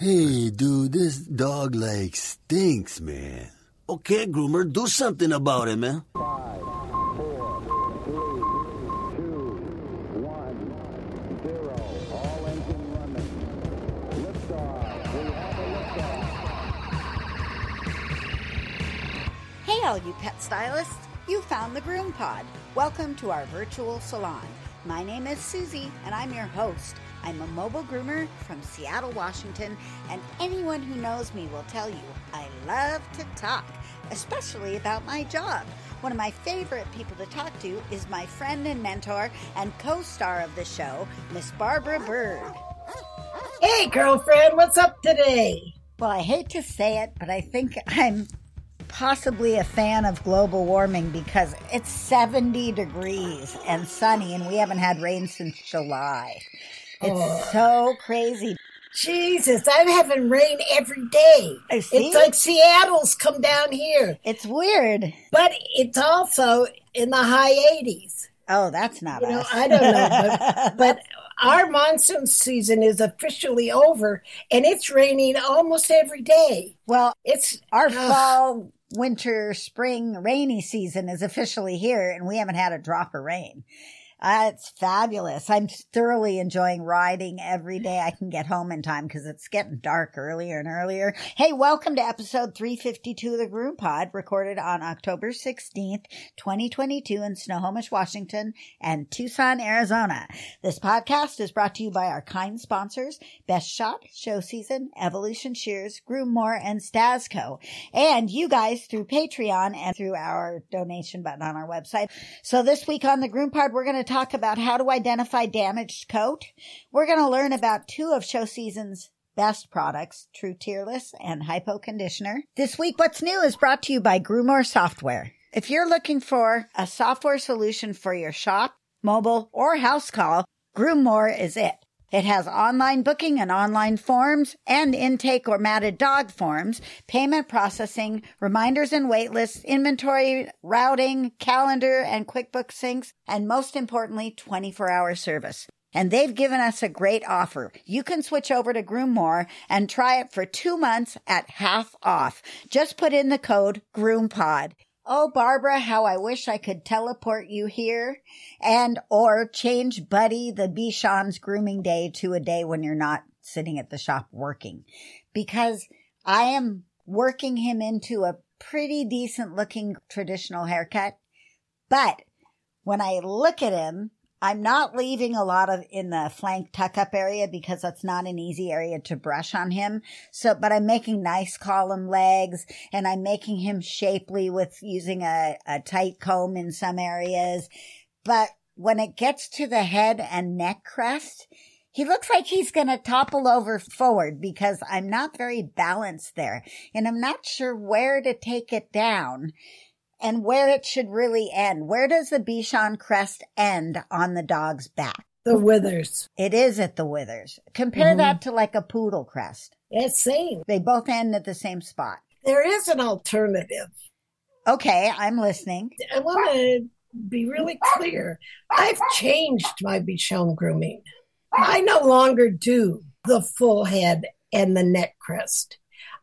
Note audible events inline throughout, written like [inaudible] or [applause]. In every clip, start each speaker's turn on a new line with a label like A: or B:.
A: Hey, dude, this dog like stinks, man. Okay, groomer, do something about it, man.
B: Five, four, three, two, one, zero. All engine running. Liftoff. We have a liftoff.
C: Hey, all you pet stylists! You found the Groom Pod. Welcome to our virtual salon. My name is Susie, and I'm your host. I'm a mobile groomer from Seattle, Washington, and anyone who knows me will tell you I love to talk, especially about my job. One of my favorite people to talk to is my friend and mentor and co star of the show, Miss Barbara Bird.
D: Hey, girlfriend, what's up today?
C: Well, I hate to say it, but I think I'm possibly a fan of global warming because it's 70 degrees and sunny, and we haven't had rain since July. It's
D: Oh.
C: so crazy.
D: Jesus, I'm having rain every day.
C: I see.
D: It's like Seattle's come down here,
C: It's weird.
D: but it's also in the high 80s.
C: Oh, that's not
D: You know. I don't know, but, [laughs] but our monsoon season is officially over, and it's raining almost every day.
C: well,
D: It's
C: our
D: Ugh.
C: fall, winter, spring rainy season is officially here, and we haven't had a drop of rain. Uh, it's fabulous. I'm thoroughly enjoying riding every day. I can get home in time because it's getting dark earlier and earlier. Hey, welcome to episode 352 of the Groom Pod, recorded on October 16th, 2022 in Snohomish, Washington and Tucson, Arizona. This podcast is brought to you by our kind sponsors, Best Shot, Show Season, Evolution Shears, Groommore, and Stasco. And you guys through Patreon and through our donation button on our website. So this week on the Groom Pod, we're going to talk about how to identify damaged coat. We're going to learn about two of Show Season's best products, True Tearless and Hypo Conditioner. This week, What's New is brought to you by Groomore Software. If you're looking for a software solution for your shop, mobile, or house call, Groomore is it. It has online booking and online forms and intake or matted dog forms, payment processing, reminders and wait lists, inventory, routing, calendar, and QuickBooks syncs, and most importantly, 24 hour service. And they've given us a great offer. You can switch over to Groommore and try it for two months at half off. Just put in the code GroomPod. Oh, Barbara, how I wish I could teleport you here and or change Buddy the Bichon's grooming day to a day when you're not sitting at the shop working because I am working him into a pretty decent looking traditional haircut. But when I look at him, I'm not leaving a lot of in the flank tuck up area because that's not an easy area to brush on him. So, but I'm making nice column legs and I'm making him shapely with using a, a tight comb in some areas. But when it gets to the head and neck crest, he looks like he's going to topple over forward because I'm not very balanced there and I'm not sure where to take it down and where it should really end. Where does the Bichon crest end on the dog's back?
D: the withers.
C: It is at the withers. Compare
D: Mhm.
C: that to like a poodle crest.
D: It's same.
C: They both end at the same spot.
D: There is an alternative.
C: Okay, I'm listening.
D: I want to be really clear. I've changed my Bichon grooming. I no longer do the full head and the neck crest.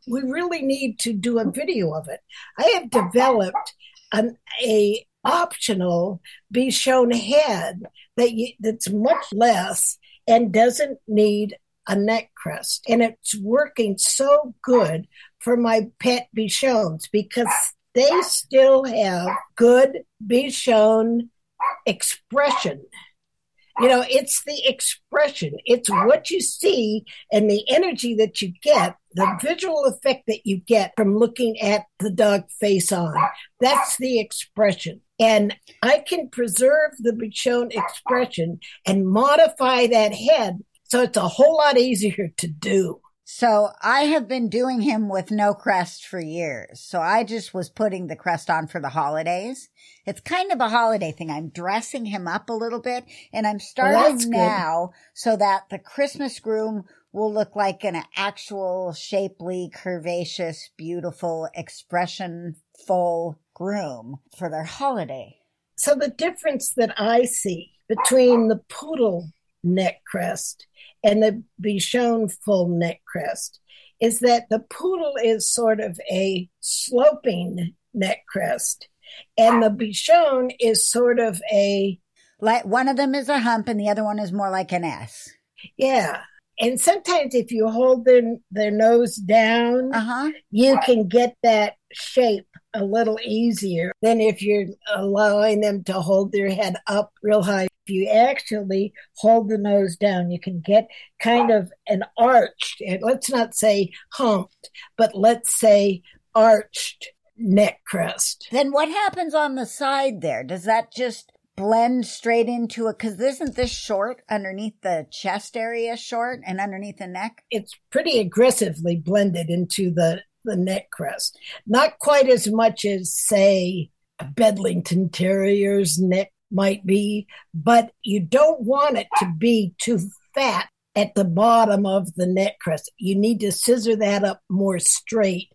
D: We really need to do a video of it. I have developed an a optional Bichon head that you, that's much less and doesn't need a neck crest. And it's working so good for my pet Bichons because they still have good Bichon expression. You know, it's the expression, it's what you see and the energy that you get, the visual effect that you get from looking at the dog face on. That's the expression. And I can preserve the Bichon expression and modify that head so it's a whole lot easier to do.
C: So I have been doing him with no crest for years. So I just was putting the crest on for the holidays. It's kind of a holiday thing. I'm dressing him up a little bit and I'm
D: oh,
C: starting
D: good.
C: now so that the Christmas groom will look like an actual shapely, curvaceous, beautiful, expressionful groom for their holiday.
D: So the difference that I see between the poodle neck crest and the Bichon full neck crest is that the poodle is sort of a sloping neck crest and the Bichon is sort of a
C: Like one of them is a hump and the other one is more like an S.
D: yeah and sometimes if you hold their their nose down
C: Uh huh.
D: you can get that shape a little easier than if you're allowing them to hold their head up real high. If you actually hold the nose down, you can get kind of an arched, and let's not say humped, but let's say arched neck crest.
C: Then what happens on the side there? Does that just blend straight into it? Because isn't this short underneath the chest area short and underneath the neck?
D: It's pretty aggressively blended into the, the neck crest. Not quite as much as, say, a Bedlington Terrier's neck might be, but you don't want it to be too fat at the bottom of the neck crest. You need to scissor that up more straight.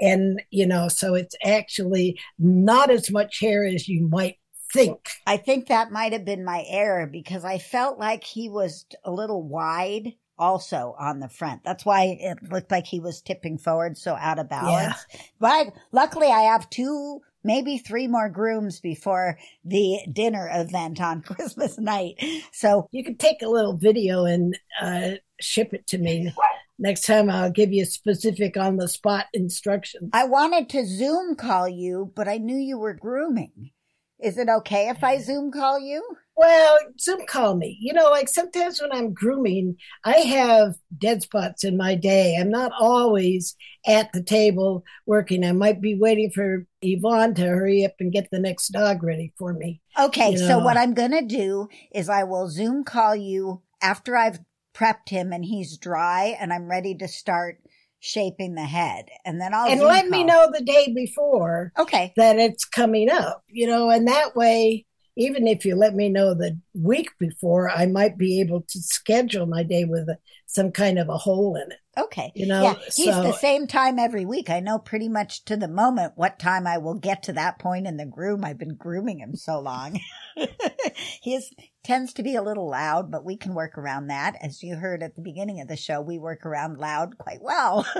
D: And, you know, so it's actually not as much hair as you might think.
C: I think that might have been my error because I felt like he was a little wide also on the front. That's why it looked like he was tipping forward so out of balance. But luckily I have two, maybe three more grooms before the dinner event on [laughs] Christmas night. So
D: You could take a little video and uh, ship it to me. Next time I'll give you specific on the spot instructions.
C: I wanted to Zoom call you, but I knew you were grooming. Is it okay if I Zoom call you?
D: Well, Zoom call me. You know, like sometimes when I'm grooming, I have dead spots in my day. I'm not always at the table working. I might be waiting for Yvonne to hurry up and get the next dog ready for me.
C: Okay,
D: You
C: so what I'm going to do is I will Zoom call you after I've prepped him and he's dry and I'm ready to start shaping the head. And then I'll
D: and
C: Zoom
D: let me know the day before
C: Okay.
D: that it's coming up, you know, and that way, even if you let me know the week before, I might be able to schedule my day with a, some kind of a hole in it.
C: Okay.
D: You know,
C: yeah, he's
D: so-
C: the same time every week. I know pretty much to the moment what time I will get to that point in the groom. I've been grooming him so long. [laughs] he is, tends to be a little loud, but we can work around that. As you heard at the beginning of the show, we work around loud quite well. [laughs]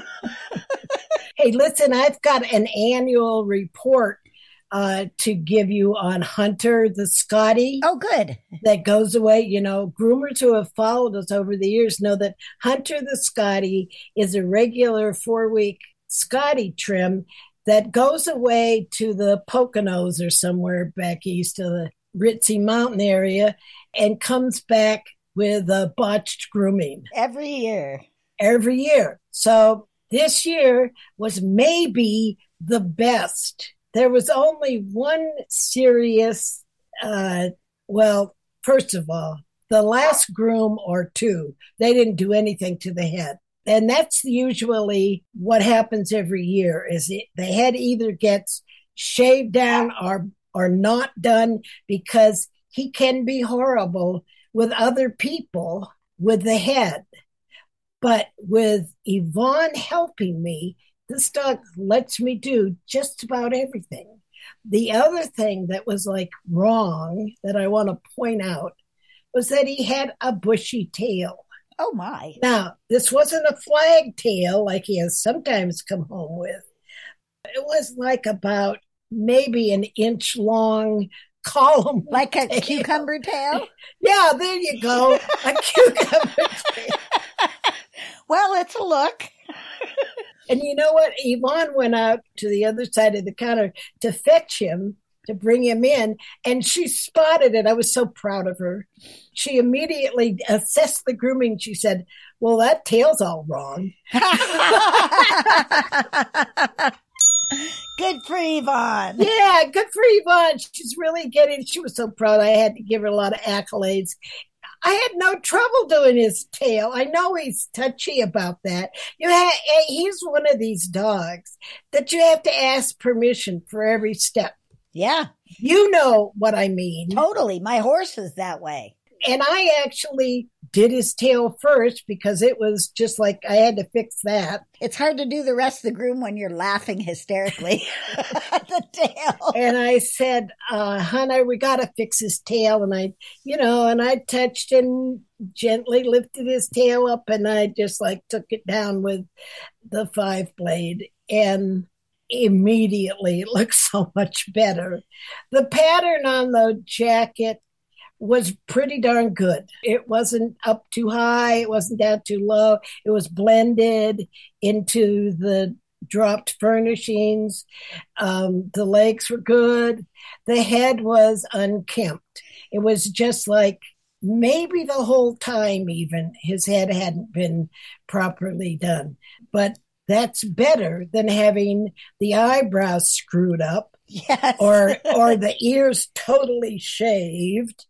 D: Hey, listen, I've got an annual report uh, to give you on Hunter the Scotty
C: oh, good.
D: that goes away. You know, groomers who have followed us over the years know that Hunter the Scotty is a regular four week Scotty trim that goes away to the Poconos or somewhere back east of the Ritzy Mountain area and comes back with a botched grooming
C: Every year.
D: every year. So this year was maybe the best. There was only one serious, uh, well, first of all, the last groom or two, they didn't do anything to the head. And that's usually what happens every year is it, the head either gets shaved down or or not done because he can be horrible with other people with the head. But with Yvonne helping me, this dog lets me do just about everything. The other thing that was like wrong that I want to point out was that he had a bushy tail.
C: Oh, my.
D: Now, this wasn't a flag tail like he has sometimes come home with. It was like about maybe an inch long column. [laughs]
C: Like a
D: tail.
C: cucumber tail?
D: Yeah, there you go. A [laughs] cucumber tail. [laughs]
C: Well, it's a look.
D: And you know what? Yvonne went out to the other side of the counter to fetch him, to bring him in, and she spotted it. I was so proud of her. She immediately assessed the grooming. She said, Well, that tail's all wrong. [laughs]
C: Good for Yvonne.
D: Yeah, good for Yvonne. She's really getting, she was so proud. I had to give her a lot of accolades. I had no trouble doing his tail. I know he's touchy about that. You ha- eh, he's one of these dogs that you have to ask permission for every step.
C: Yeah,
D: You know what I mean.
C: totally. My horse is that way.
D: And I actually did his tail first because it was just like I had to fix that.
C: It's hard to do the rest of the groom when you're laughing hysterically [laughs] at the tail.
D: And I said, uh, Hunter, we got to fix his tail. And I, you know, and I touched and gently lifted his tail up and I just like took it down with the five blade. And immediately it looks [laughs] so much better. The pattern on the jacket was pretty darn good. It wasn't up too high, it wasn't down too low. It was blended into the dropped furnishings. Um, the legs were good. The head was unkempt. It was just like maybe the whole time, even his head hadn't been properly done. But that's better than having the eyebrows screwed up [laughs]
C: Yes.
D: or or the ears totally shaved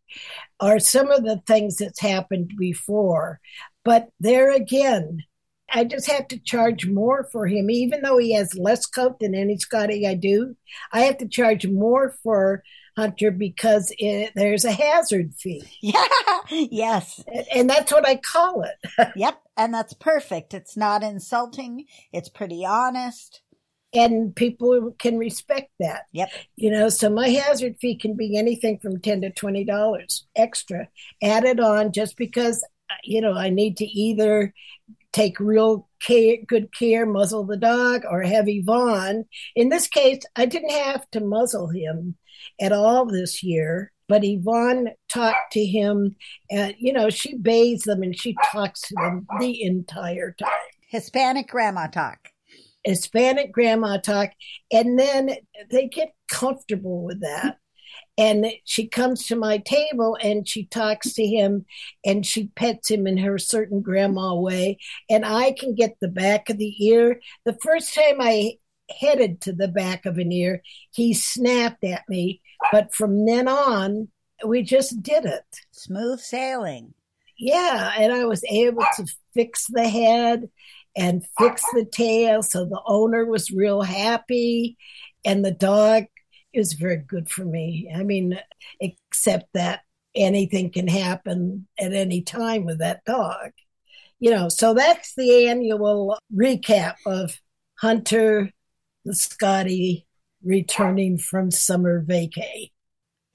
D: or some of the things that's happened before but there again i just have to charge more for him even though he has less coat than any scotty i do i have to charge more for hunter because it, there's a hazard fee [laughs]
C: yeah. Yes.
D: and, and that's what i call it [laughs]
C: Yep. And that's perfect. It's not insulting. It's pretty honest.
D: And people can respect that
C: Yep.
D: you know so my hazard fee can be anything from 10 to 20 dollars extra added on just because uh, you know i need to either take real care, good care muzzle the dog or have yvonne in this case i didn't have to muzzle him at all this year but yvonne talked to him and you know she bathes them and she talks to them the entire time
C: Hispanic grandma talk.
D: Hispanic grandma talk, and then they get comfortable with that. And she comes to my table and she talks to him and she pets him in her certain grandma way. And I can get the back of the ear. The first time I headed to the back of an ear, he snapped at me. But from then on, we just did it.
C: Smooth sailing.
D: Yeah, and I was able to fix the head and fix the tail, so the owner was real happy, and the dog is very good for me. I mean, except that anything can happen at any time with that dog. You know, so that's the annual recap of Hunter the Scotty returning from summer vacay.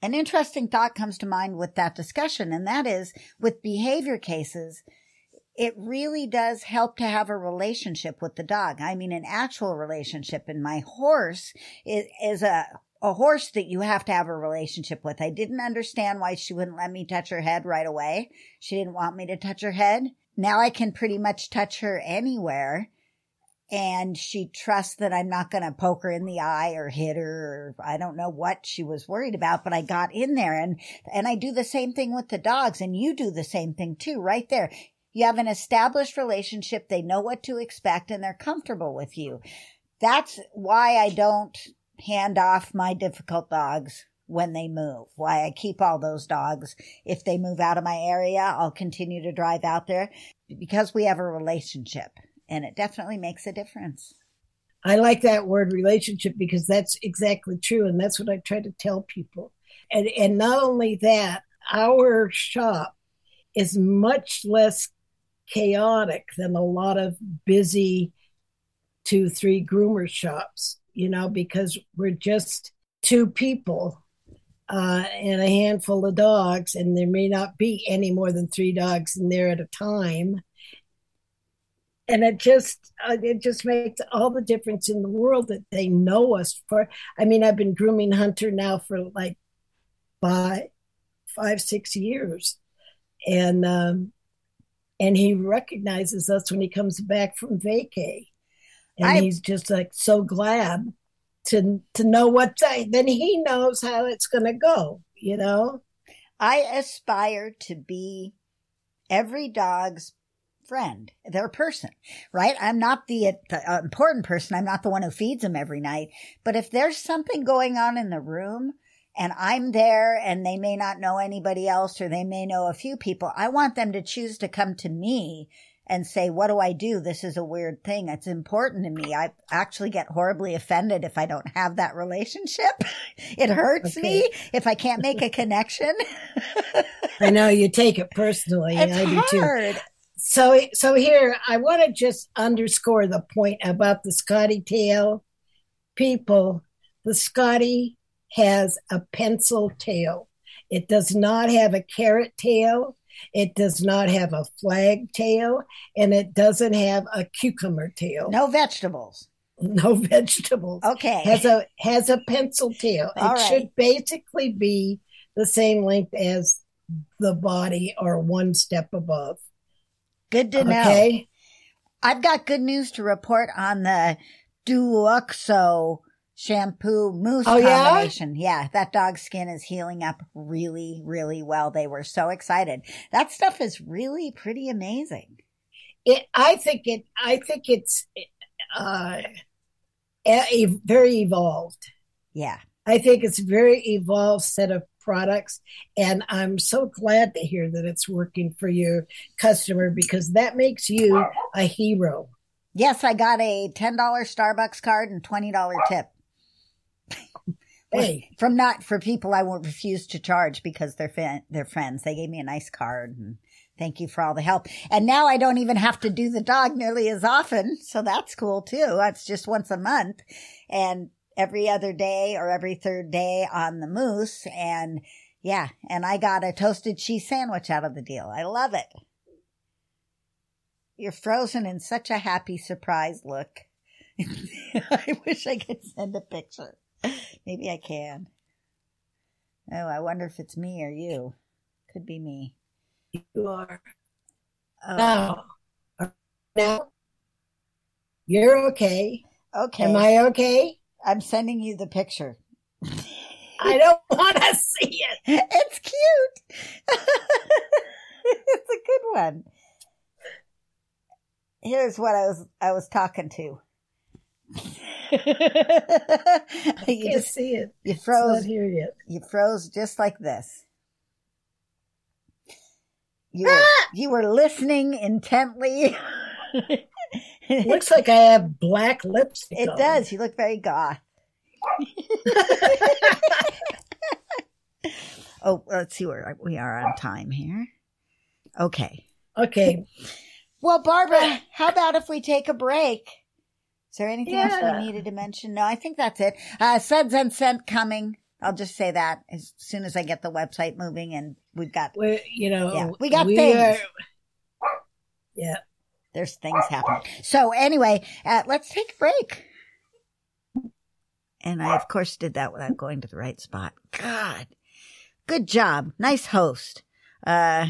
C: An interesting thought comes to mind with that discussion, and that is with behavior cases, it really does help to have a relationship with the dog. I mean, an actual relationship. And my horse is, is a, a horse that you have to have a relationship with. I didn't understand why she wouldn't let me touch her head right away. She didn't want me to touch her head. Now I can pretty much touch her anywhere and she trusts that I'm not going to poke her in the eye or hit her or I don't know what she was worried about, but I got in there and, and I do the same thing with the dogs and you do the same thing too, right there. You have an established relationship. They know what to expect and they're comfortable with you. That's why I don't hand off my difficult dogs when they move. Why I keep all those dogs. If they move out of my area, I'll continue to drive out there because we have a relationship and it definitely makes a difference.
D: I like that word relationship because that's exactly true. And that's what I try to tell people. And, and not only that, our shop is much less chaotic than a lot of busy two, three groomer shops, you know, because we're just two people uh, and a handful of dogs, and there may not be any more than three dogs in there at a time. And it just uh, it just makes all the difference in the world that they know us for. I mean i've been grooming hunter now for like five five six years. And um and he recognizes us when he comes back from vacay and
C: I-
D: he's just like so glad to to know what to, then he knows how it's going to go you know
C: I aspire to be every dog's friend, their person, right? I'm not the, the important person. I'm not the one who feeds them every night. But if there's something going on in the room and I'm there and they may not know anybody else or they may know a few people, I want them to choose to come to me and say, what do I do? This is a weird thing. It's important to me. I actually get horribly offended if I don't have that relationship. [laughs] it hurts
D: Okay.
C: me if I can't make a connection. [laughs]
D: I know you take it personally.
C: it's
D: I do too. So, so here, I want to just underscore the point about the Scotty tail. People, the Scotty has a pencil tail. It does not have a carrot tail. It does not have a flag tail, and it doesn't have a cucumber tail.
C: No vegetables. [laughs]
D: No vegetables.
C: Okay.
D: Has a has a pencil tail.
C: All
D: it
C: right.
D: should basically be the same length as the body, or one step above.
C: Good to know.
D: Okay.
C: I've got good news to report on the Douxo shampoo mousse
D: Oh, yeah?
C: combination. Yeah? that dog skin is healing up really, really well. They were so excited. That stuff is really pretty amazing.
D: it i think it i think it's uh very evolved
C: Yeah.
D: i think it's a very evolved set of products and i'm so glad to hear that it's working for your customer because that makes you a hero
C: Yes, I got a $10 Starbucks card and $20 tip. [laughs]
D: hey
C: From not for people I won't refuse to charge because they're they're friends. They gave me a nice card and thank you for all the help. And now I don't even have to do the dog nearly as often, so that's cool too. That's just once a month and every other day or every third day on the mousse and yeah, and I got a toasted cheese sandwich out of the deal. I love it. You're frozen in such a happy surprise look. [laughs] I wish I could send a picture. Maybe I can. Oh, I wonder if it's me or you. Could be me.
D: you are
C: Oh,
D: now now you're okay
C: okay.
D: am i okay
C: I'm sending you the picture.
D: i don't [laughs] want to see it
C: It's cute. [laughs] it's a good one. Here's what I was I was talking to. [laughs] you
D: can't
C: just
D: see it
C: you froze
D: here yet
C: you froze just like this. You were, ah! you were listening intently. [laughs]
D: looks [laughs] like i have black lipstick
C: It
D: on.
C: does. You look very goth. Oh, let's see where we are on time here. Okay.
D: okay
C: Well, Barbara, ah. how about if we take a break? Is there anything else we needed to mention? No, I think that's it. Uh, Suds Unsent coming. I'll just say that as soon as I get the website moving and we've got,
D: We're, you know
C: Yeah, we got things.
D: are- yeah
C: there's things happening. So anyway, uh, let's take a break. And I, of course, did that without going to the right spot. God, good job. Nice host. Uh,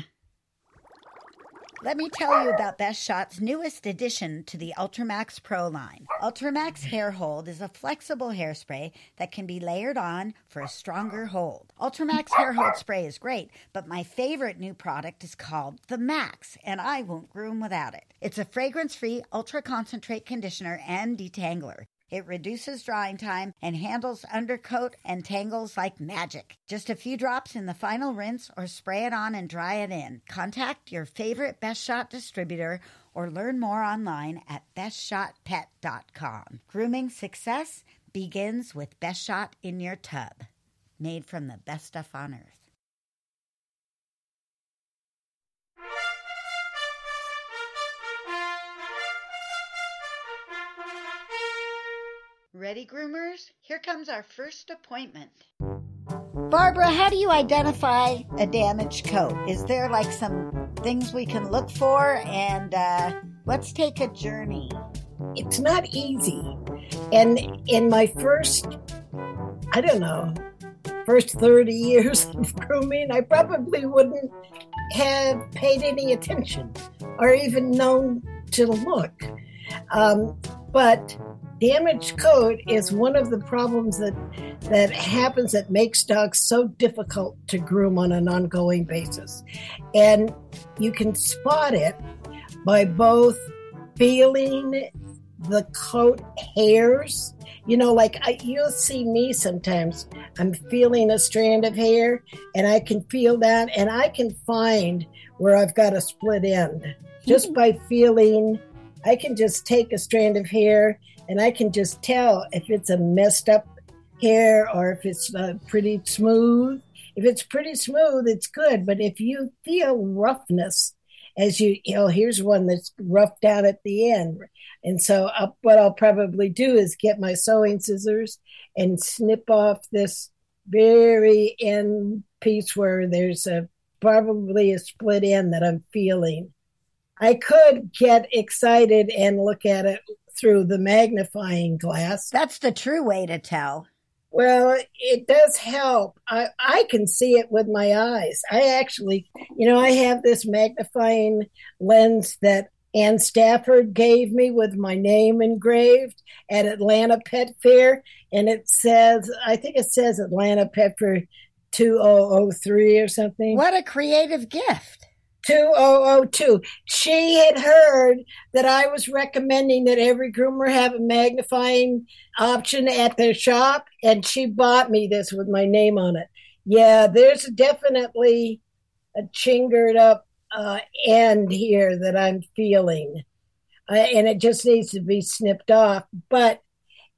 C: let me tell you about Best Shot's newest addition to the Ultramax Pro line. Ultramax Hair Hold is a flexible hairspray that can be layered on for a stronger hold. Ultramax Hair Hold Spray is great, but my favorite new product is called the Max, and I won't groom without it. It's a fragrance free, ultra concentrate conditioner and detangler. It reduces drying time and handles undercoat and tangles like magic. Just a few drops in the final rinse or spray it on and dry it in. Contact your favorite Best Shot distributor or learn more online at bestshotpet.com. Grooming success begins with Best Shot in your tub, made from the best stuff on earth. Ready, groomers? Here comes our first appointment. Barbara, how do you identify a damaged coat? Is there like some things we can look for? And uh, let's take a journey.
D: it's not easy. And in my first, I don't know, first 30 years of [laughs] grooming, I probably wouldn't have paid any attention or even known to look. Um, but damaged coat is one of the problems that that happens that makes dogs so difficult to groom on an ongoing basis. And you can spot it by both feeling the coat hairs. You know, like I, you'll see me sometimes. I'm feeling a strand of hair, and I can feel that, and I can find where I've got a split end just [laughs] by feeling. I can just take a strand of hair, and I can just tell if it's a messed up hair or if it's uh, pretty smooth. If it's pretty smooth, it's good. But if you feel roughness, as you, you know, here's one that's roughed out at the end. And so uh, what I'll probably do is get my sewing scissors and snip off this very end piece where there's a probably a split end that I'm feeling. I could get excited and look at it through the magnifying glass.
C: That's the true way to tell.
D: Well, it does help. I, I can see it with my eyes. I actually, you know, I have this magnifying lens that Ann Stafford gave me with my name engraved at Atlanta Pet Fair. And it says, I think it says Atlanta Pet Fair 2003 or something.
C: What a creative gift.
D: 2002. She had heard that I was recommending that every groomer have a magnifying option at their shop, and she bought me this with my name on it. Yeah, there's definitely a chingered up uh, end here that I'm feeling, uh, and it just needs to be snipped off. But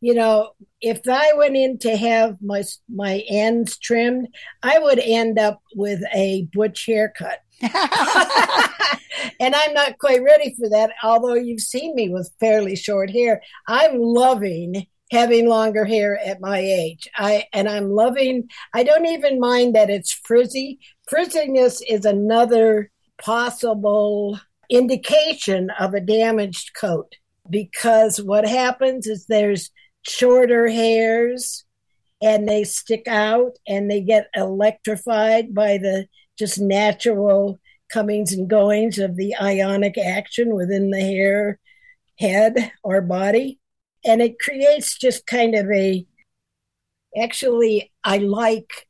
D: you know, if I went in to have my my ends trimmed, I would end up with a butch haircut. [laughs] and I'm not quite ready for that, although you've seen me with fairly short hair. I'm loving having longer hair at my age. I and I'm loving I don't even mind that it's frizzy. Frizziness is another possible indication of a damaged coat because what happens is there's shorter hairs and they stick out and they get electrified by the just natural comings and goings of the ionic action within the hair head or body and it creates just kind of a actually i like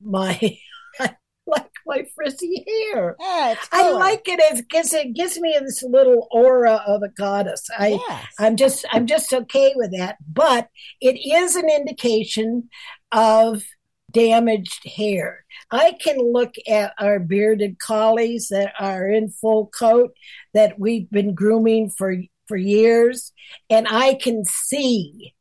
D: my [laughs] I like my frizzy hair.
C: Yeah,
D: I like it as gives it gives me this little aura of a goddess. I
C: Yes.
D: I'm just I'm just okay with that. But it is an indication of damaged hair. I can look at our bearded collies that are in full coat that we've been grooming for for years and I can see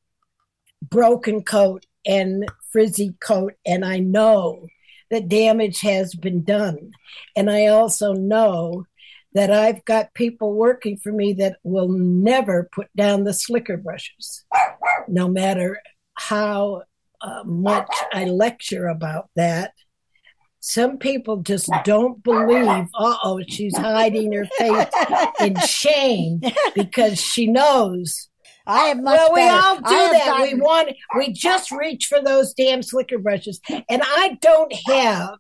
D: broken coat and frizzy coat and I know that damage has been done. And I also know that I've got people working for me that will never put down the slicker brushes, no matter how uh, much I lecture about that. Some people just don't believe, uh oh, she's hiding her face in shame because she knows
C: I am much
D: well, we
C: better.
D: all do that.
C: gotten-
D: We want, we just reach for those damn slicker brushes. And I don't have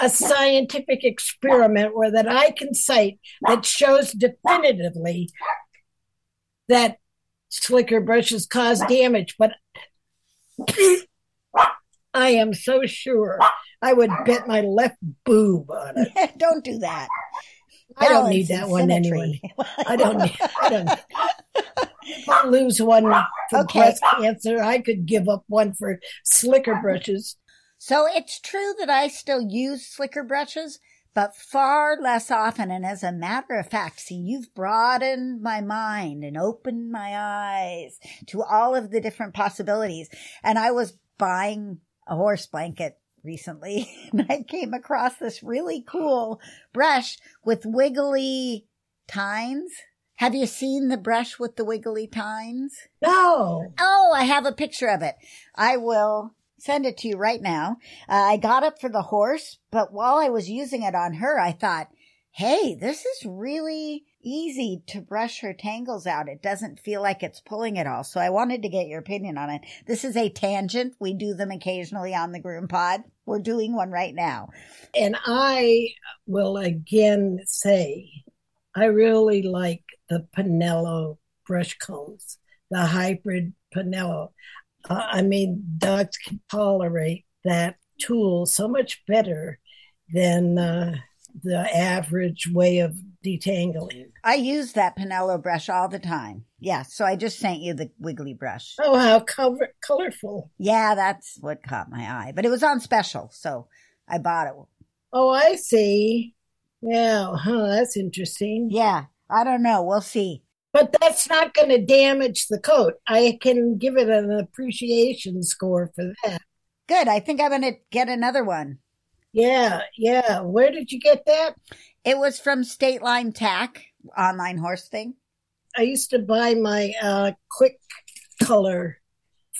D: a scientific experiment where that I can cite that shows definitively that slicker brushes cause damage. But I am so sure I would bet my left boob on it. [laughs]
C: Don't do that.
D: I don't need that one anyway. [laughs] I don't need. I don't. If [laughs] I lose one for
C: Okay.
D: breast cancer, I could give up one for slicker brushes.
C: So it's true that I still use slicker brushes, but far less often. And as a matter of fact, see, you've broadened my mind and opened my eyes to all of the different possibilities. And I was buying a horse blanket recently [laughs] and I came across this really cool brush with wiggly tines. Have you seen the brush with the wiggly tines?
D: No,
C: Oh, I have a picture of it. I will send it to you right now. Uh, I got it for the horse, but while I was using it on her, I thought, hey, this is really easy to brush her tangles out. It doesn't feel like it's pulling at all. So I wanted to get your opinion on it. This is a tangent. We do them occasionally on the Groom Pod. We're doing one right now.
D: and I will again say, I really like the Pinello brush combs, the hybrid Pinello. Uh, I mean, dogs can tolerate that tool so much better than uh, the average way of detangling.
C: I use that Pinello brush all the time. Yeah. So I just sent you the wiggly brush.
D: Oh, how cover- colorful!
C: Yeah, that's what caught my eye. But it was on special, so I bought it.
D: Oh, I see. Yeah, huh, that's interesting.
C: Yeah, I don't know. We'll see.
D: But that's not going to damage the coat. I can give it an appreciation score for that.
C: Good. I think I'm going to get another one.
D: Yeah, yeah. Where did you get that?
C: It was from State Line Tack online horse thing.
D: I used to buy my uh, quick color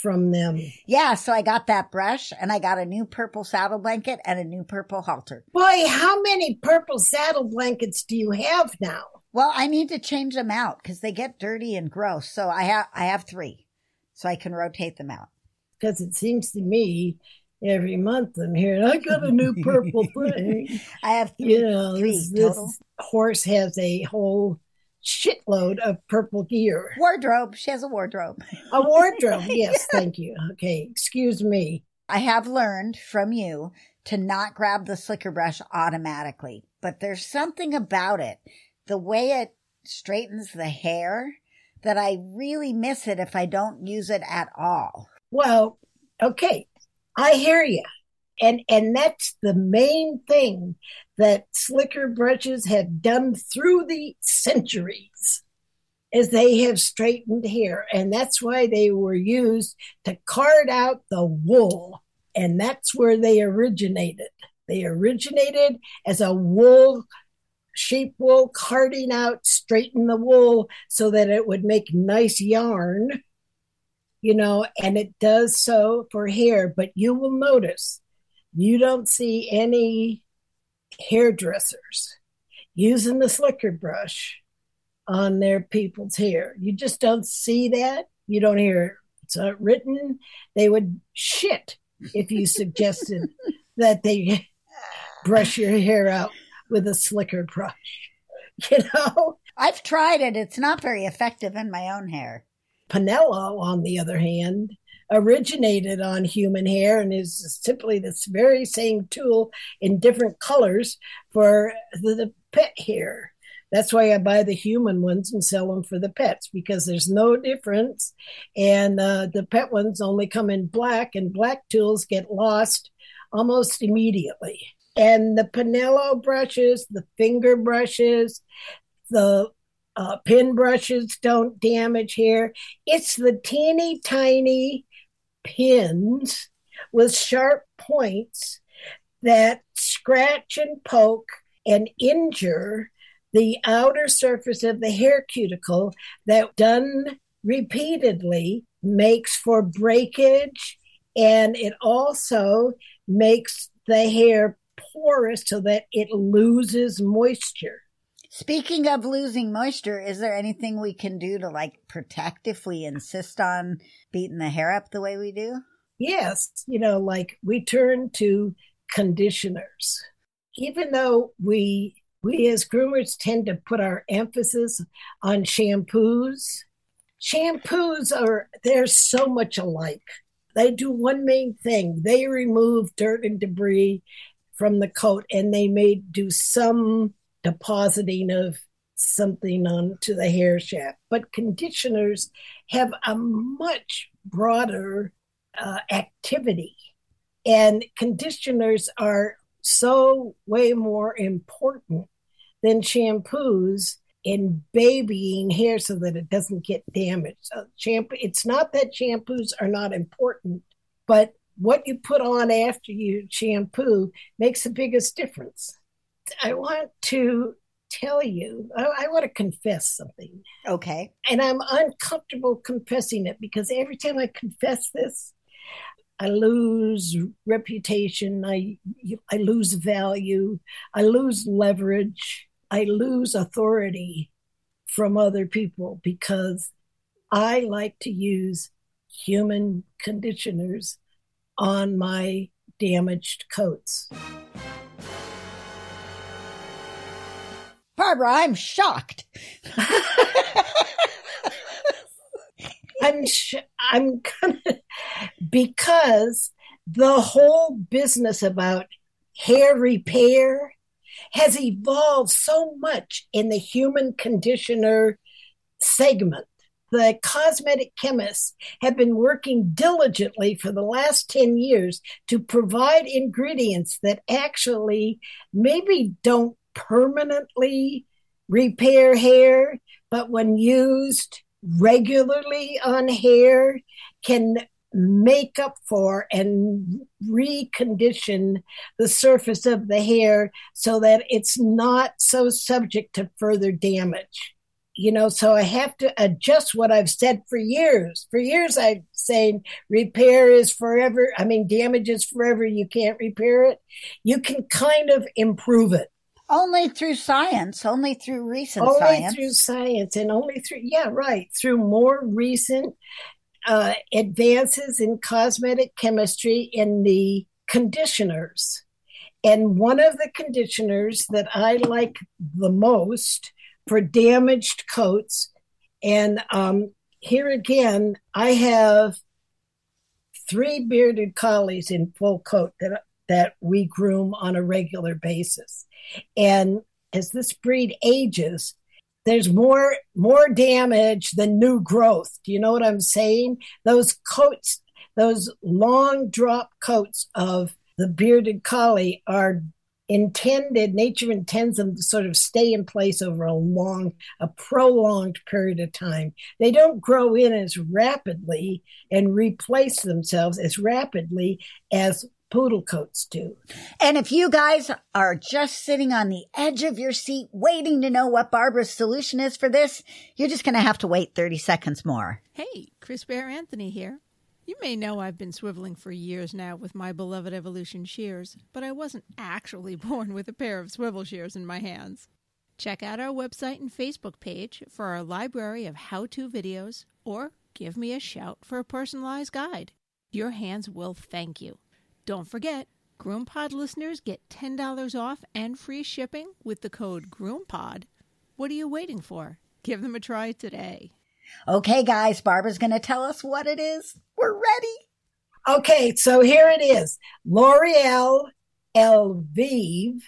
D: from them.
C: Yeah, so I got that brush and I got a new purple saddle blanket and a new purple halter.
D: Boy, how many purple saddle blankets do you have now?
C: Well, I need to change them out because they get dirty and gross. So I have I have three, so I can rotate them out.
D: Because it seems to me every month I'm hearing I got a new purple [laughs] thing.
C: I have three,
D: Yeah,
C: three
D: this, this horse has a whole shitload of purple gear.
C: Wardrobe. She has a wardrobe.
D: A wardrobe. [laughs] Yes, thank you. Okay, excuse me.
C: I have learned from you to not grab the slicker brush automatically, but there's something about it, the way it straightens the hair, that I really miss it if I don't use it at all.
D: Well, okay, I hear you. And and that's the main thing that slicker brushes have done through the centuries is they have straightened hair and that's why they were used to card out the wool and that's where they originated. They originated as a wool sheep wool carding out straighten the wool so that it would make nice yarn you know, and it does so for hair. But you will notice you don't see any hairdressers using the slicker brush on their people's hair. You just don't see that. You don't hear it. It's not written. They would shit if you suggested [laughs] that they brush your hair out with a slicker brush. [laughs] You know?
C: I've tried it. It's not very effective in my own hair.
D: Pinello, on the other hand, originated on human hair and is simply this very same tool in different colors for the, pet hair. That's why I buy the human ones and sell them for the pets because there's no difference. And uh, the pet ones only come in black, and black tools get lost almost immediately. And the Pinello brushes, the finger brushes, the uh, pin brushes don't damage hair. It's the teeny tiny pins with sharp points that scratch and poke and injure the outer surface of the hair cuticle that done repeatedly makes for breakage and it also makes the hair porous so that it loses moisture.
C: Speaking of losing moisture, is there anything we can do to like protect if we insist on beating the hair up the way we do?
D: Yes, you know, like we turn to conditioners. Even though we we as groomers tend to put our emphasis on shampoos, shampoos are they're so much alike. They do one main thing. They remove dirt and debris from the coat and they may do some depositing of something onto the hair shaft. But conditioners have a much broader uh, activity, and conditioners are so way more important than shampoos in babying hair so that it doesn't get damaged. So shampoo, it's not that shampoos are not important, but what you put on after you shampoo makes the biggest difference. I want to tell you, I, I want to confess something.
C: Okay.
D: And I'm uncomfortable confessing it because every time I confess this, I lose reputation, I, I lose value, I lose leverage, I lose authority from other people because I like to use human conditioners on my damaged coats.
C: Barbara, I'm shocked.
D: I'm sh- I'm because the whole business about hair repair has evolved so much in the human conditioner segment. The cosmetic chemists have been working diligently for the last 10 years to provide ingredients that actually maybe don't permanently repair hair, but when used regularly on hair can make up for and recondition the surface of the hair so that it's not so subject to further damage. You know, so I have to adjust what I've said for years. For years, I've saying repair is forever. I mean, damage is forever. You can't repair it. You can kind of improve it.
C: Only through science, only through recent science.
D: only
C: science.
D: through science and only through yeah right through more recent uh, advances in cosmetic chemistry in the conditioners and one of the conditioners that i like the most for damaged coats and um, here again i have three bearded collies in full coat that that we groom on a regular basis and as this breed ages there's more more damage than new growth. Do you know what i'm saying? Those coats those long drop coats of the bearded collie are intended nature intends them to sort of stay in place over a long a prolonged period of time. They don't grow in as rapidly and replace themselves as rapidly as poodle coats do
C: And if you guys are just sitting on the edge of your seat waiting to know what Barbara's solution is for this, you're just going to have to wait 30 seconds more.
E: Hey, Chris Bear Anthony here. You may know I've been swiveling for years now with my beloved Evolution shears, but I wasn't actually [laughs] born with a pair of swivel shears in my hands. Check out our website and Facebook page for our library of how to videos, or give me a shout for a personalized guide. Your hands will thank you. Don't forget, GroomPod listeners get $10 off and free shipping with the code GroomPod. What are you waiting for? Give them a try today.
C: Okay, guys, Barbara's going to tell us what it is. We're ready.
D: Okay, so here it is L'Oreal Elvive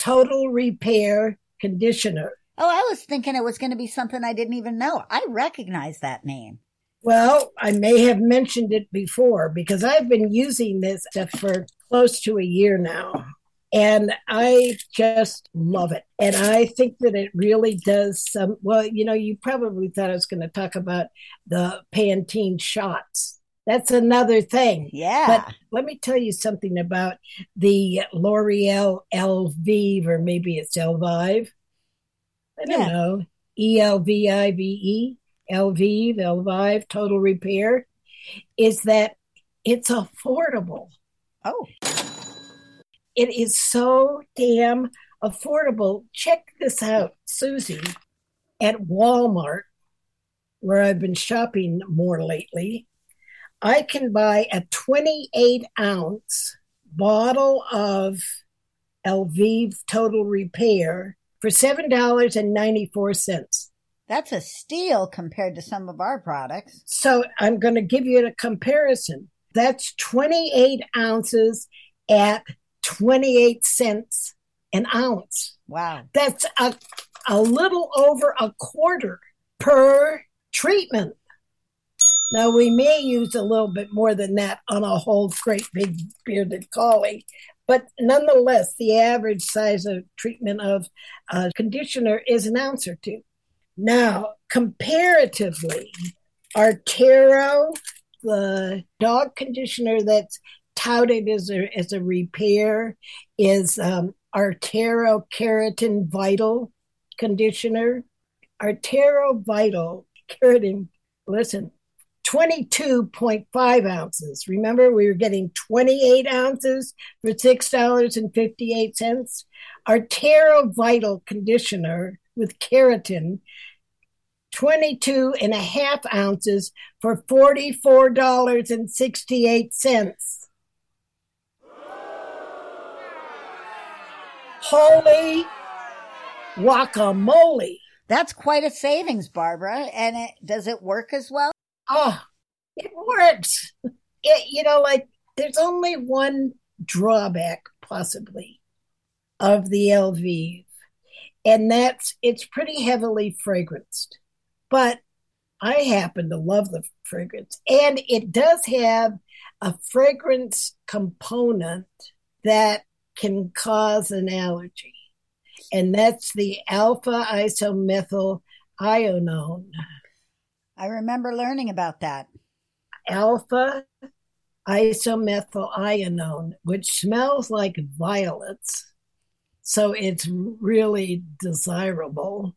D: Total Repair Conditioner.
C: Oh, I was thinking it was going to be something I didn't even know. I recognize that name.
D: Well, I may have mentioned it before because I've been using this stuff for close to a year now. And I just love it. And I think that it really does some, well, you know, you probably thought I was going to talk about the Pantene shots. That's another thing.
C: Yeah.
D: But let me tell you something about the L'Oreal Elvive, or maybe it's Elvive. I don't
C: Yeah.
D: know. E L V I V E, Elvive, Elvive, Total Repair, is that it's affordable.
C: oh,
D: It is so damn affordable. Check this out, Susie, at Walmart, where I've been shopping more lately. I can buy a 28 ounce bottle of Elvive Total Repair for $7.94.
C: that's a steal compared to some of our products.
D: So I'm going to give you a comparison. That's 28 ounces at 28 cents an ounce.
C: Wow.
D: That's a, a little over a quarter per treatment. Now, we may use a little bit more than that on a whole great big bearded collie, but nonetheless, the average size of treatment of a conditioner is an ounce or two. Now, comparatively, Artero, the dog conditioner that's touted as a, as a repair, is um, Artero Keratin Vital conditioner. Artero Vital Keratin, listen, 22.5 ounces. Remember, we were getting 28 ounces for $6.58. Artero Vital conditioner with keratin 22 and a half ounces for $44.68. Holy guacamole.
C: That's quite a savings, Barbara. And it, does it work as well?
D: Oh, it works. It, you know, like there's only one drawback, possibly, of the Elvive, and that's it's pretty heavily fragranced. But I happen to love the fragrance, and it does have a fragrance component that can cause an allergy, and that's the alpha isomethyl ionone.
C: I remember learning about that.
D: alpha isomethyl ionone which smells like violets. So it's really desirable,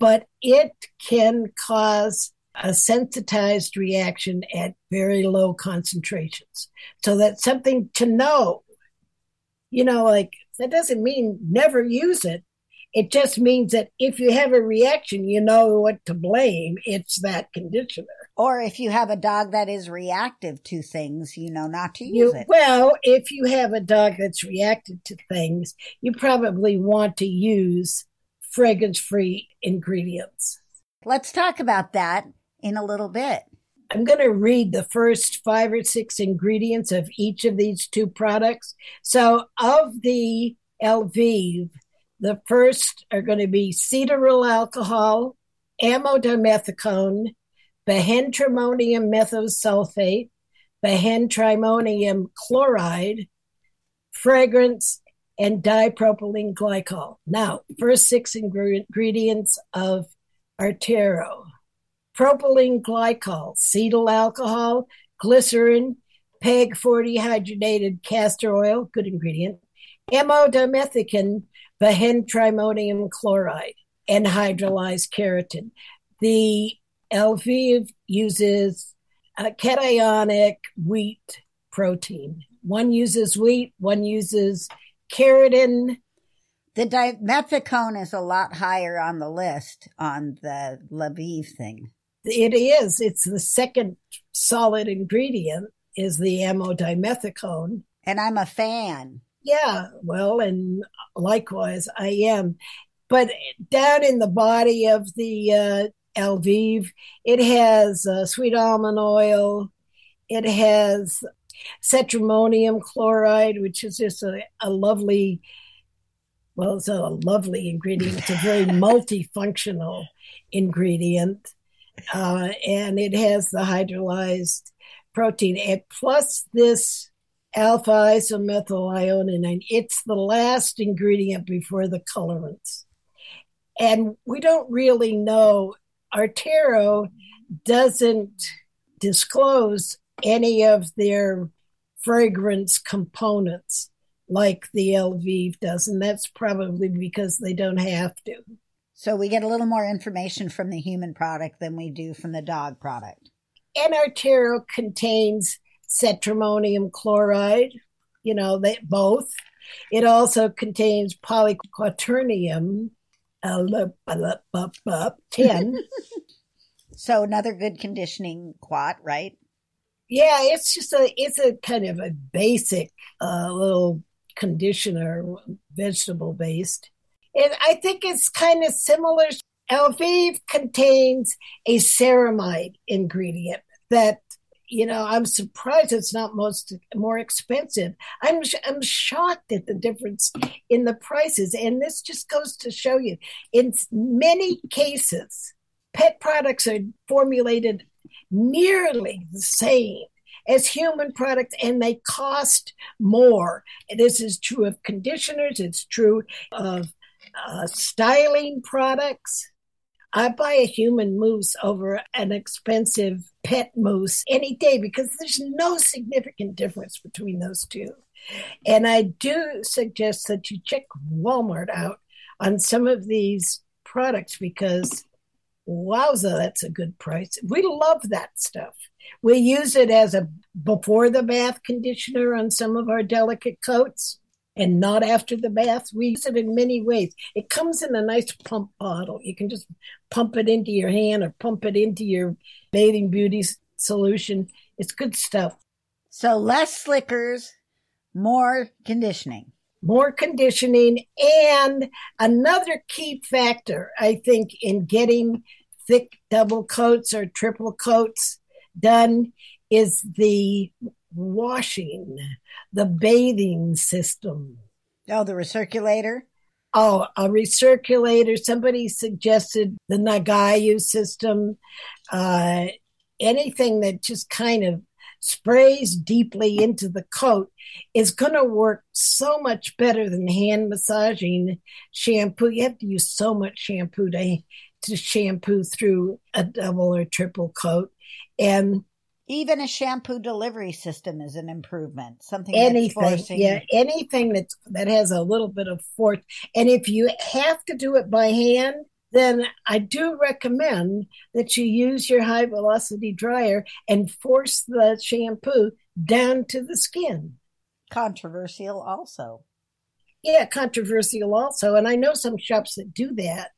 D: but it can cause a sensitized reaction at very low concentrations. So that's something to know. You know, like that doesn't mean never use it. It just means that if you have a reaction, you know what to blame. It's that conditioner.
C: Or if you have a dog that is reactive to things, you know not to use
D: You,
C: it.
D: well, if you have a dog that's reacted to things, you probably want to use fragrance free ingredients.
C: Let's talk about that in a little bit.
D: I'm going to read the first five or six ingredients of each of these two products. So, of the Elvive, the first are going to be cetearyl alcohol, amodimethicone, behentrimonium methosulfate, behentrimonium chloride, fragrance, and dipropylene glycol. Now, first six ingredients of Artero propylene glycol, cetyl alcohol, glycerin, PEG 40 hydrogenated castor oil, good ingredient, amodimethicone, behentrimonium chloride, and hydrolyzed keratin. The Elvive uses a cationic wheat protein. One uses wheat, one uses keratin.
C: The dimethicone is a lot higher on the list on the Elvive thing.
D: It is, it's the second solid ingredient is the amodimethicone.
C: And I'm a fan.
D: Yeah, well, and likewise, I am. But down in the body of the uh, Elvive, it has uh, sweet almond oil. It has cetrimonium chloride, which is just a, a lovely, well, it's a lovely ingredient. It's a very [laughs] multifunctional ingredient. Uh, and it has the hydrolyzed protein. And plus this alpha isomethyl ionone, it's the last ingredient before the colorants. And we don't really know, Artero doesn't disclose any of their fragrance components like the Elvive does. And that's probably because they don't have to.
C: So we get a little more information from the human product than we do from the dog product.
D: And Artero contains cetrimonium chloride, you know, they both. It also contains polyquaternium 10.
C: So another good conditioning quat, right?
D: yeah, it's just a it's a kind of a basic uh, little conditioner, vegetable based. And I think it's kind of similar. Elvive contains a ceramide ingredient that you know i'm surprised it's not most more expensive. I'm i'm shocked at the difference in the prices and this just goes to show you in many cases pet products are formulated nearly the same as human products and they cost more. This is true of conditioners it's true of uh, styling products I buy a human mousse over an expensive pet mousse any day because there's no significant difference between those two. And I do suggest that you check Walmart out on some of these products because wowza, that's a good price. We love that stuff. We use it as a before the bath conditioner on some of our delicate coats and not after the bath. We use it in many ways. It comes in a nice pump bottle. You can just pump it into your hand or pump it into your bathing beauty solution. It's good stuff.
C: So less slickers, more conditioning.
D: More conditioning. And another key factor, I think, in getting thick double coats or triple coats done is the washing, the bathing system.
C: Oh, the recirculator?
D: Oh, a recirculator. Somebody suggested the Nagayu system. Uh, anything that just kind of sprays deeply into the coat is going to work so much better than hand massaging shampoo. You have to use so much shampoo to, to shampoo through a double or triple coat. And
C: Even a shampoo delivery system is an improvement. Something
D: anything
C: forcing.
D: yeah anything that's that has a little bit of force and if you have to do it by hand then i do recommend that you use your high velocity dryer and force the shampoo down to the skin
C: Controversial, also.
D: yeah controversial also and i know some shops that do that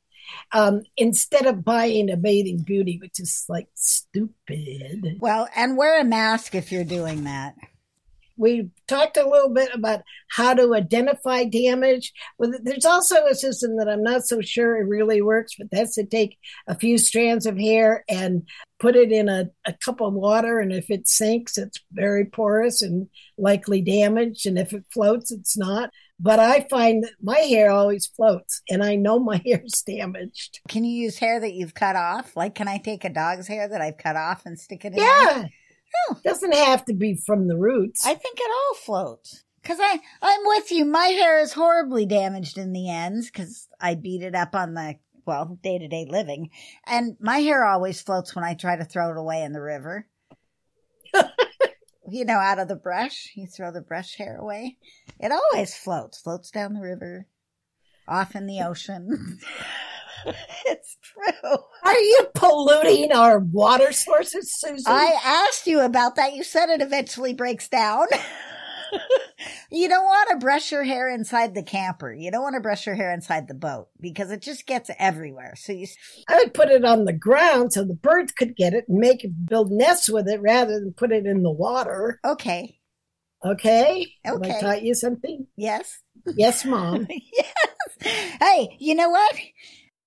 D: um, instead of buying a bathing beauty which is like stupid
C: Well, and wear a mask if you're doing that.
D: we talked a little bit about how to identify damage. Well, there's also a system that I'm not so sure it really works, but that's to take a few strands of hair and put it in a, a cup of water. And if it sinks, it's very porous and likely damaged. And if it floats, it's not. But I find that my hair always floats and I know my [laughs] hair's damaged.
C: Can you use hair that you've cut off? Like, can I take a dog's hair that I've cut off and stick it in?
D: Yeah.
C: Oh.
D: Doesn't have to be from the roots.
C: I think it all floats. Cause I, I'm with you. My hair is horribly damaged in the ends because I beat it up on the, well, day to day living. And my hair always floats when I try to throw it away in the river. You know, out of the brush, you throw the brush hair away. It always floats, floats down the river, off in the ocean. [laughs] it's true.
D: Are you polluting our water sources, Susan?
C: I asked you about that. You said it eventually breaks down. [laughs] you don't want to brush your hair inside the camper. You don't want to brush your hair inside the boat because it just gets everywhere. So you,
D: I would put it on the ground so the birds could get it and make it build nests with it rather than put it in the water.
C: okay.
D: Okay? Have
C: Okay.
D: I taught you something?
C: Yes.
D: Yes, Mom. [laughs]
C: yes. Hey, you know what?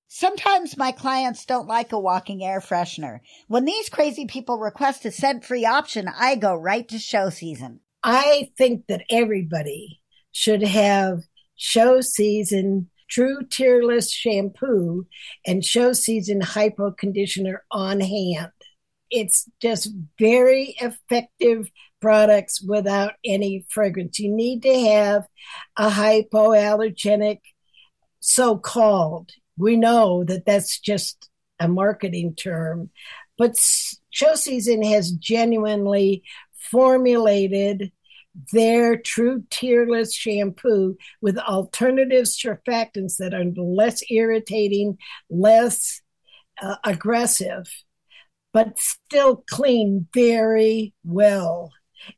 C: Sometimes my clients don't like a walking air freshener. When these crazy people request a scent free option, I go right to show season.
D: I think that everybody should have show season true tearless shampoo and show season hypo conditioner on hand. It's just very effective products without any fragrance. You need to have a hypoallergenic so called. We know that that's just a marketing term, but show season has genuinely formulated their true tearless shampoo with alternative surfactants that are less irritating, less uh, aggressive, but still clean very well.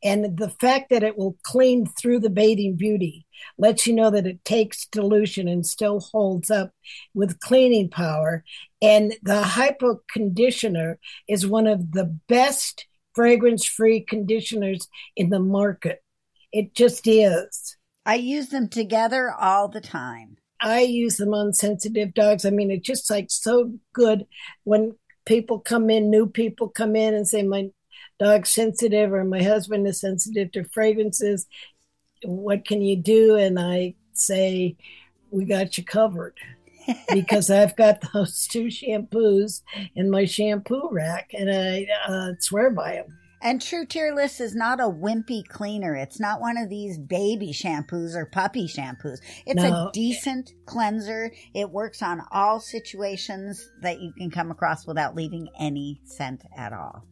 D: And the fact that it will clean through the bathing beauty lets you know that it takes dilution and still holds up with cleaning power. And the hypo conditioner is one of the best fragrance free conditioners in the market. It just is.
C: I use them together all the time.
D: I use them on sensitive dogs. I mean, it's just like so good when people come in, new people come in and say, My dog's sensitive or my husband is sensitive to fragrances. What can you do? And I say, We got you covered because I've got those [laughs] two shampoos in my shampoo rack and I uh, swear by them.
C: And True Tearless is not a wimpy cleaner. It's not one of these baby shampoos or puppy shampoos. It's
D: No.
C: a decent cleanser. It works on all situations that you can come across without leaving any scent at all.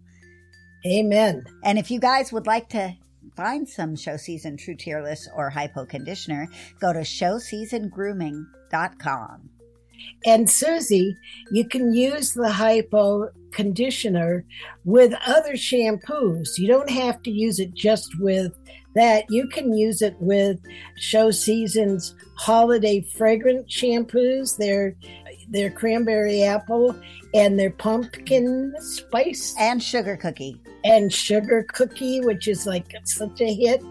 D: Amen.
C: And if you guys would like to find some Show Season True Tearless or Hypo Conditioner, go to showseasongrooming.com.
D: And Susie, you can use the hypo conditioner with other shampoos. You don't have to use it just with that. You can use it with Show Season's holiday fragrant shampoos. They're they're cranberry apple and they're pumpkin spice
C: And Sugar Cookie.
D: and sugar cookie, which is like such a hit.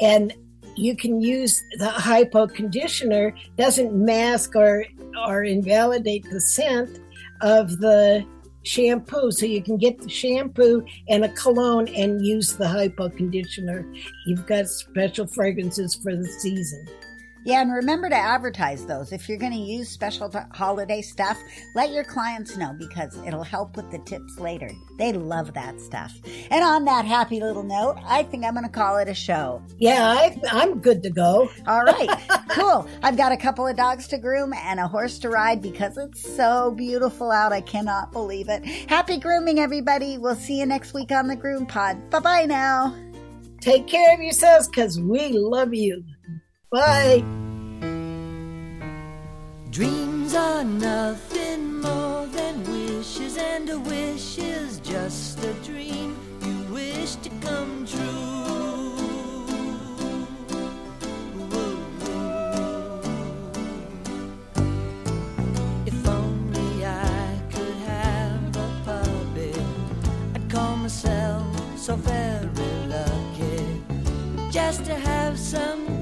D: And you can use the hypo conditioner, doesn't mask or or invalidate the scent of the shampoo. So you can get the shampoo and a cologne and use the hypo conditioner. You've got special fragrances for the season.
C: Yeah, and remember to advertise those. If you're going to use special t- holiday stuff, let your clients know because it'll help with the tips later. They love that stuff. And on that happy little note, I think I'm going to call it a show.
D: Yeah, I, I'm good to go. [laughs]
C: All right, cool. I've got a couple of dogs to groom and a horse to ride because it's so beautiful out. I cannot believe it. Happy grooming, everybody. We'll see you next week on the Groom Pod. Bye bye now.
D: Take care of yourselves because we love you. Bye.
F: Dreams are nothing more than wishes, and a wish is just a dream you wish to come true. If only I could have a puppet, I'd call myself so very lucky just to have some